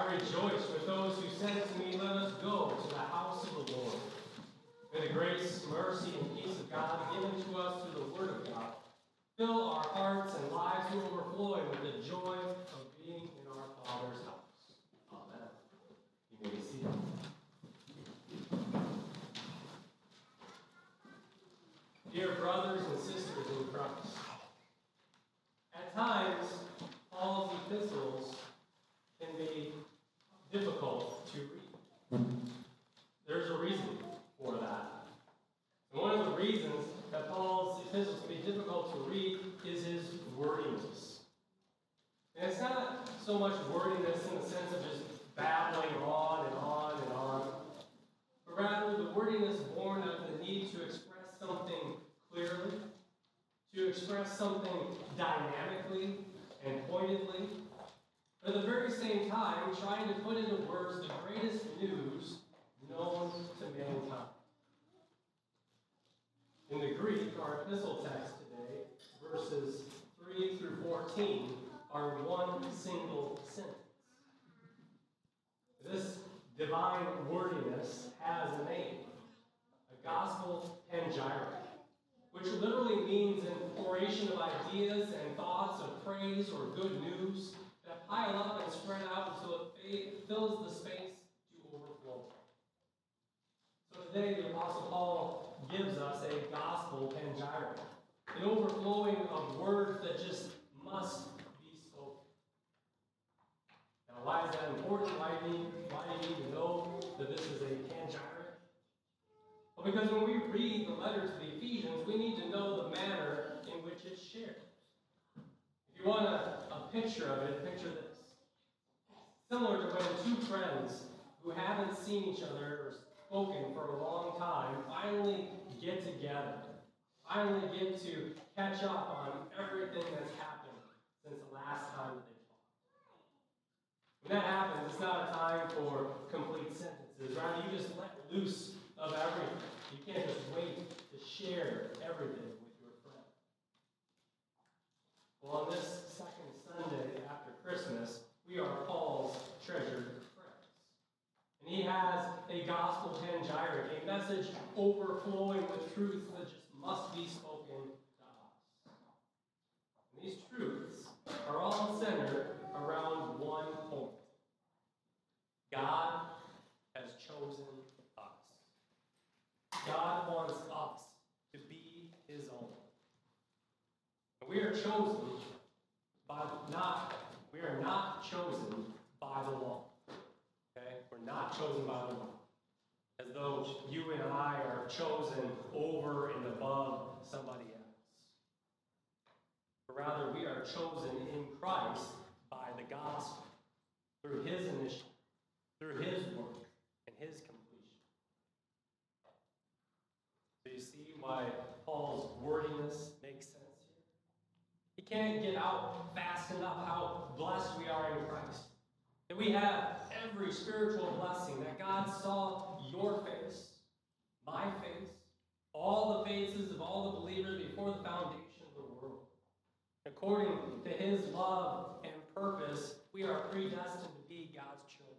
I rejoice with those who said to me, Let us go to the house of the Lord. May the grace, mercy, and peace of God given to us through the Word of God fill our hearts and lives to overflowing with the joy of being in our Father's house. Amen. You may be seated. Dear brothers and sisters in Christ, at times, Paul's epistles can be difficult to read. There's a reason for that. And one of the reasons that Paul's epistles can be difficult to read is his wordiness. And it's not so much wordiness in the sense of just babbling on and on and on, but rather the wordiness born of the need to express something clearly, to express something dynamically and pointedly, but at the very same time trying to put into words the greatest news known to mankind. In the Greek, our epistle text today, verses 3 through 14, are one single sentence. This divine wordiness has a name, a gospel panegyric, which literally means an oration of ideas and thoughts of praise or good news that pile up and spread out until it fills the space to overflow. So today, the Apostle Paul gives us a gospel panegyric, an overflowing of words that just must be spoken. Now, why is that important? Why do you need, to know that this is a panegyric? Well, because when we read the letter to the Ephesians, we need to know the manner in which it's shared. If you want a, a picture of it, picture this. Similar to when two friends who haven't seen each other or spoken for a long time finally get together, finally get to catch up on everything that's happened since the last time that they talked. When that happens, it's not a time for complete sentences. Rather, you just let loose can't just wait to share everything with your friend. Well, on this second Sunday after Christmas, we are Paul's treasured friends. And he has a gospel panegyric, a message overflowing with truths that just must be spoken to us. And these truths are all centered around one point God has chosen. God wants us to be his own. We are chosen by not, we are not chosen by the law. Okay? We're not chosen by the law. As though you and I are chosen over and above somebody else. But rather, we are chosen in Christ by the gospel, through his initiative, through his work, and his completion. So you see why Paul's wordiness makes sense here? He can't get enough how blessed we are in Christ. That we have every spiritual blessing, that God saw your face, my face, all the faces of all the believers before the foundation of the world. According to his love and purpose, we are predestined to be God's children.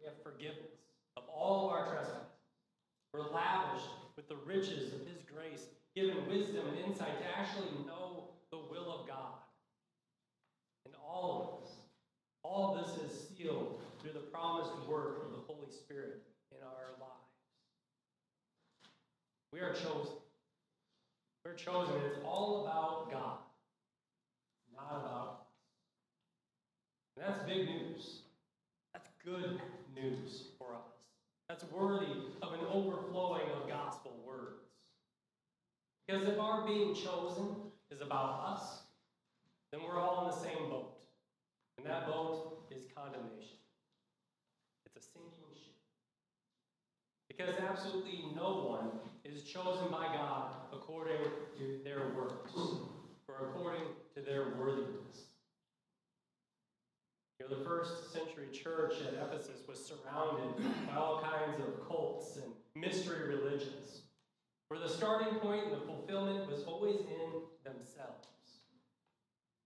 We have forgiveness of all of our trespasses. We're lavished with the riches of his grace, given wisdom and insight to actually know the will of God. All of us. all of this is sealed through the promised work of the Holy Spirit in our lives. We are chosen. We're chosen. It's all about God, not about us. And that's big news. That's good news for us. That's worthy of an overflowing of gospel words. Because if our being chosen is about us, then we're all in the same boat. And that boat is condemnation. It's a sinking ship. Because absolutely no one is chosen by God according to their works or according to their worthiness. You know, the first century church at Ephesus was surrounded by all kinds of cults and mystery religions, where the starting point and the fulfillment was always in themselves.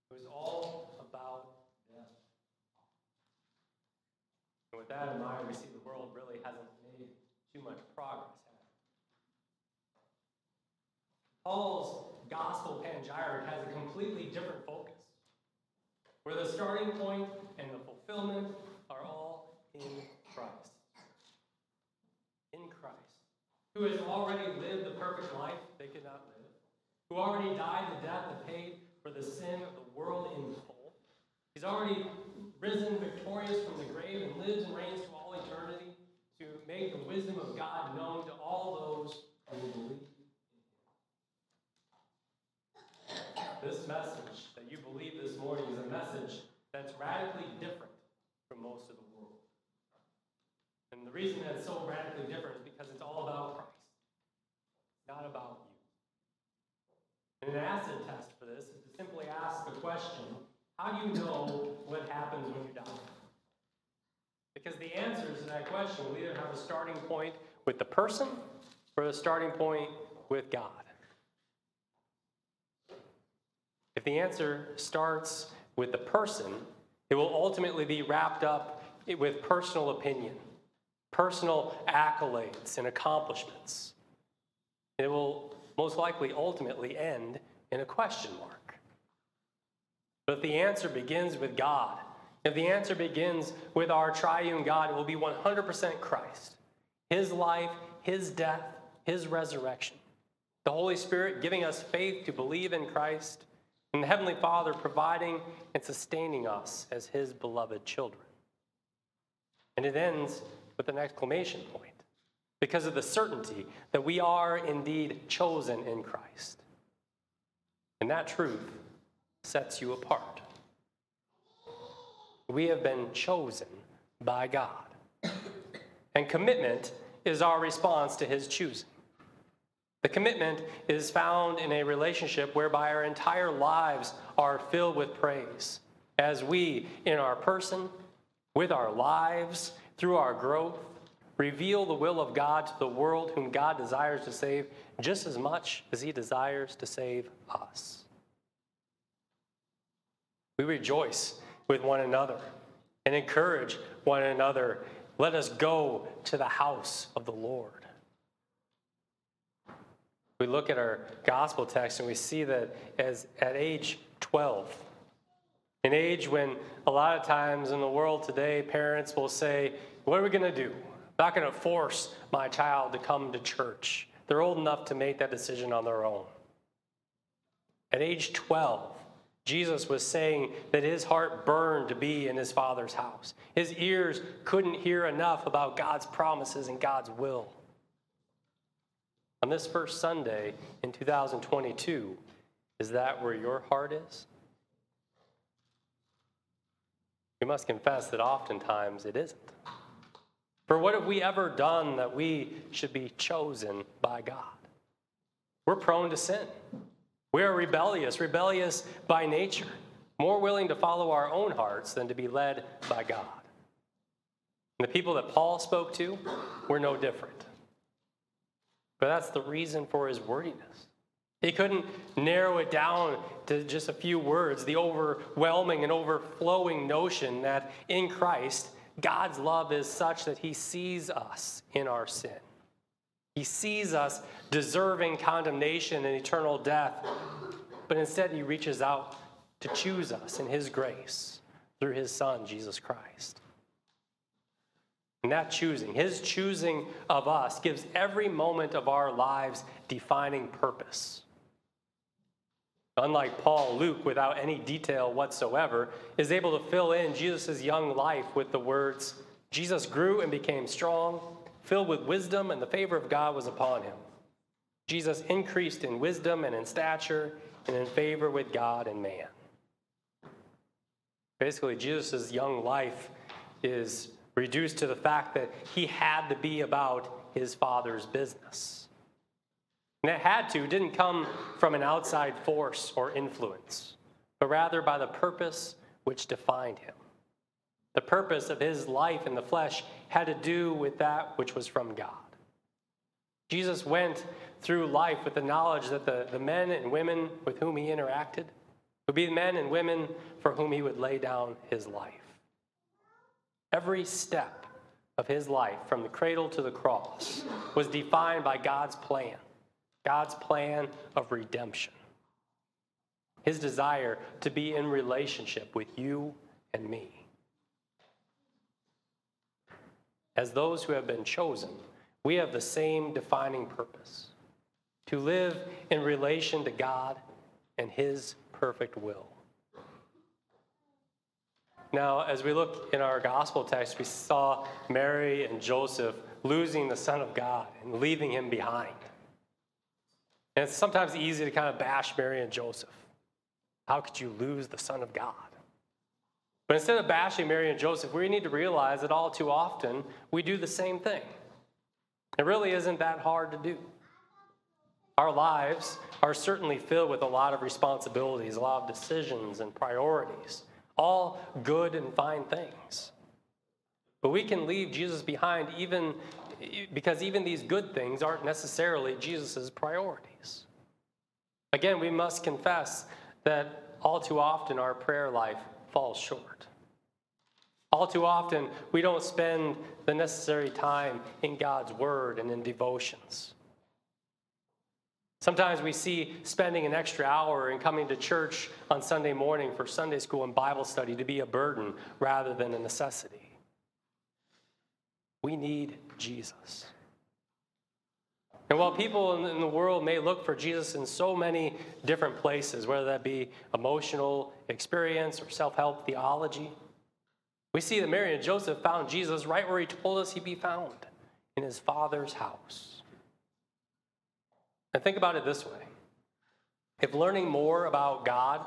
It was all about them. And with that in mind, we see the world really hasn't made too much progress. Paul's gospel panegyric has a completely different focus, where the starting point and the fulfillment are all in Christ. In Christ, who has already lived the perfect life they could not live, who already died the death that paid for the sin of the world in full. He's already risen victorious from the grave and lives and reigns to all eternity to make the wisdom of God known to all those who will believe. This message that you believe this morning is a message that's radically different from most of the world. And the reason that it's so radically different is because it's all about Christ, not about you. And an acid test for this is to simply ask the question how do you know what happens when you die? Because the answers to that question will either have a starting point with the person or a starting point with God. If the answer starts with the person, it will ultimately be wrapped up with personal opinion, personal accolades, and accomplishments. It will most likely ultimately end in a question mark. But the answer begins with God, if the answer begins with our triune God, it will be 100% Christ. His life, His death, His resurrection. The Holy Spirit giving us faith to believe in Christ and the Heavenly Father providing and sustaining us as His beloved children. And it ends with an exclamation point because of the certainty that we are indeed chosen in Christ. And that truth sets you apart. We have been chosen by God. And commitment is our response to His choosing. The commitment is found in a relationship whereby our entire lives are filled with praise. As we, in our person, with our lives, through our growth, reveal the will of God to the world whom God desires to save just as much as He desires to save us. We rejoice with one another and encourage one another. Let us go to the house of the Lord. We look at our gospel text and we see that as at age 12, an age when a lot of times in the world today, parents will say, What are we going to do? I'm not going to force my child to come to church. They're old enough to make that decision on their own. At age 12, Jesus was saying that his heart burned to be in his Father's house. His ears couldn't hear enough about God's promises and God's will on this first Sunday in 2022, is that where your heart is? We must confess that oftentimes it isn't. For what have we ever done that we should be chosen by God? We're prone to sin. We are rebellious, rebellious by nature, more willing to follow our own hearts than to be led by God. And the people that Paul spoke to were no different. But that's the reason for his wordiness. He couldn't narrow it down to just a few words, the overwhelming and overflowing notion that in Christ, God's love is such that he sees us in our sin. He sees us deserving condemnation and eternal death, but instead he reaches out to choose us in his grace through his Son, Jesus Christ. And that choosing, his choosing of us, gives every moment of our lives defining purpose. Unlike Paul, Luke, without any detail whatsoever, is able to fill in Jesus' young life with the words Jesus grew and became strong, filled with wisdom, and the favor of God was upon him. Jesus increased in wisdom and in stature and in favor with God and man. Basically, Jesus' young life is reduced to the fact that he had to be about his father's business. And it had to, didn't come from an outside force or influence, but rather by the purpose which defined him. The purpose of his life in the flesh had to do with that which was from God. Jesus went through life with the knowledge that the, the men and women with whom he interacted would be the men and women for whom he would lay down his life. Every step of his life, from the cradle to the cross, was defined by God's plan, God's plan of redemption. His desire to be in relationship with you and me. As those who have been chosen, we have the same defining purpose to live in relation to God and His perfect will. Now, as we look in our gospel text, we saw Mary and Joseph losing the Son of God and leaving him behind. And it's sometimes easy to kind of bash Mary and Joseph. How could you lose the Son of God? But instead of bashing Mary and Joseph, we need to realize that all too often we do the same thing. It really isn't that hard to do. Our lives are certainly filled with a lot of responsibilities, a lot of decisions and priorities, all good and fine things. But we can leave Jesus behind even because even these good things aren't necessarily Jesus' priorities. Again, we must confess that all too often our prayer life falls short. All too often, we don't spend the necessary time in God's Word and in devotions. Sometimes we see spending an extra hour and coming to church on Sunday morning for Sunday school and Bible study to be a burden rather than a necessity. We need Jesus. And while people in the world may look for Jesus in so many different places, whether that be emotional experience or self help theology, we see that Mary and Joseph found Jesus right where he told us he'd be found in his father's house. And think about it this way if learning more about God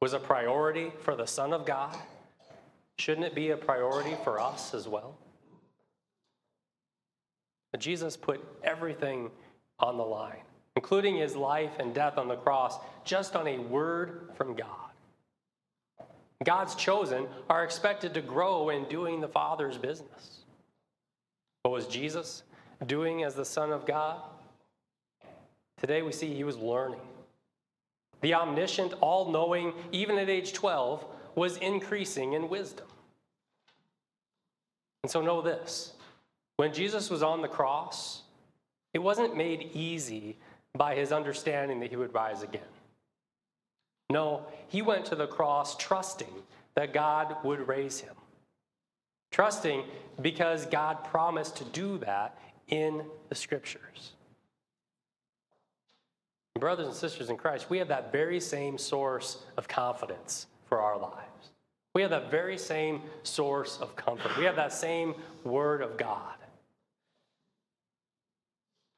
was a priority for the Son of God, shouldn't it be a priority for us as well? But Jesus put everything on the line, including his life and death on the cross, just on a word from God. God's chosen are expected to grow in doing the Father's business. What was Jesus doing as the Son of God? Today we see he was learning. The omniscient, all knowing, even at age 12, was increasing in wisdom. And so know this when Jesus was on the cross, it wasn't made easy by his understanding that he would rise again. No, he went to the cross trusting that God would raise him. Trusting because God promised to do that in the scriptures. Brothers and sisters in Christ, we have that very same source of confidence for our lives. We have that very same source of comfort. We have that same Word of God.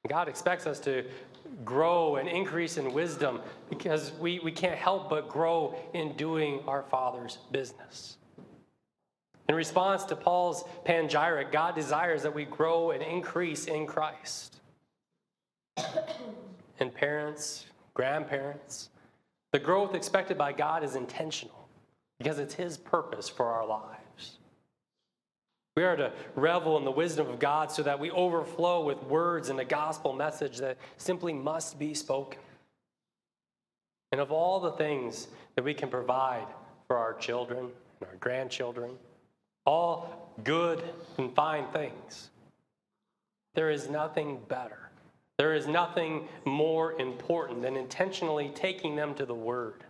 God expects us to grow and increase in wisdom because we, we can't help but grow in doing our Father's business. In response to Paul's panegyric, God desires that we grow and increase in Christ. and parents, grandparents, the growth expected by God is intentional because it's His purpose for our lives. We are to revel in the wisdom of God so that we overflow with words and a gospel message that simply must be spoken. And of all the things that we can provide for our children and our grandchildren, all good and fine things, there is nothing better. There is nothing more important than intentionally taking them to the Word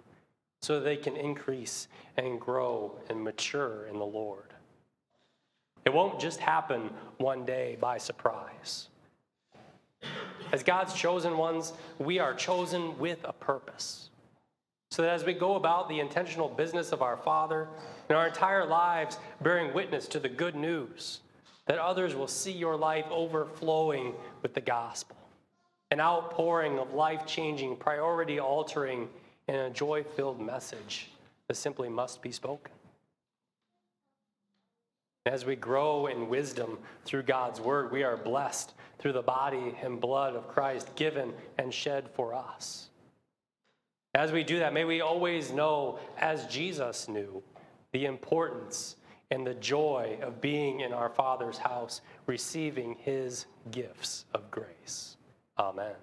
so they can increase and grow and mature in the Lord. It won't just happen one day by surprise. As God's chosen ones, we are chosen with a purpose. So that as we go about the intentional business of our Father in our entire lives bearing witness to the good news, that others will see your life overflowing with the gospel, an outpouring of life changing, priority altering, and a joy filled message that simply must be spoken. As we grow in wisdom through God's word, we are blessed through the body and blood of Christ given and shed for us. As we do that, may we always know, as Jesus knew, the importance and the joy of being in our Father's house, receiving his gifts of grace. Amen.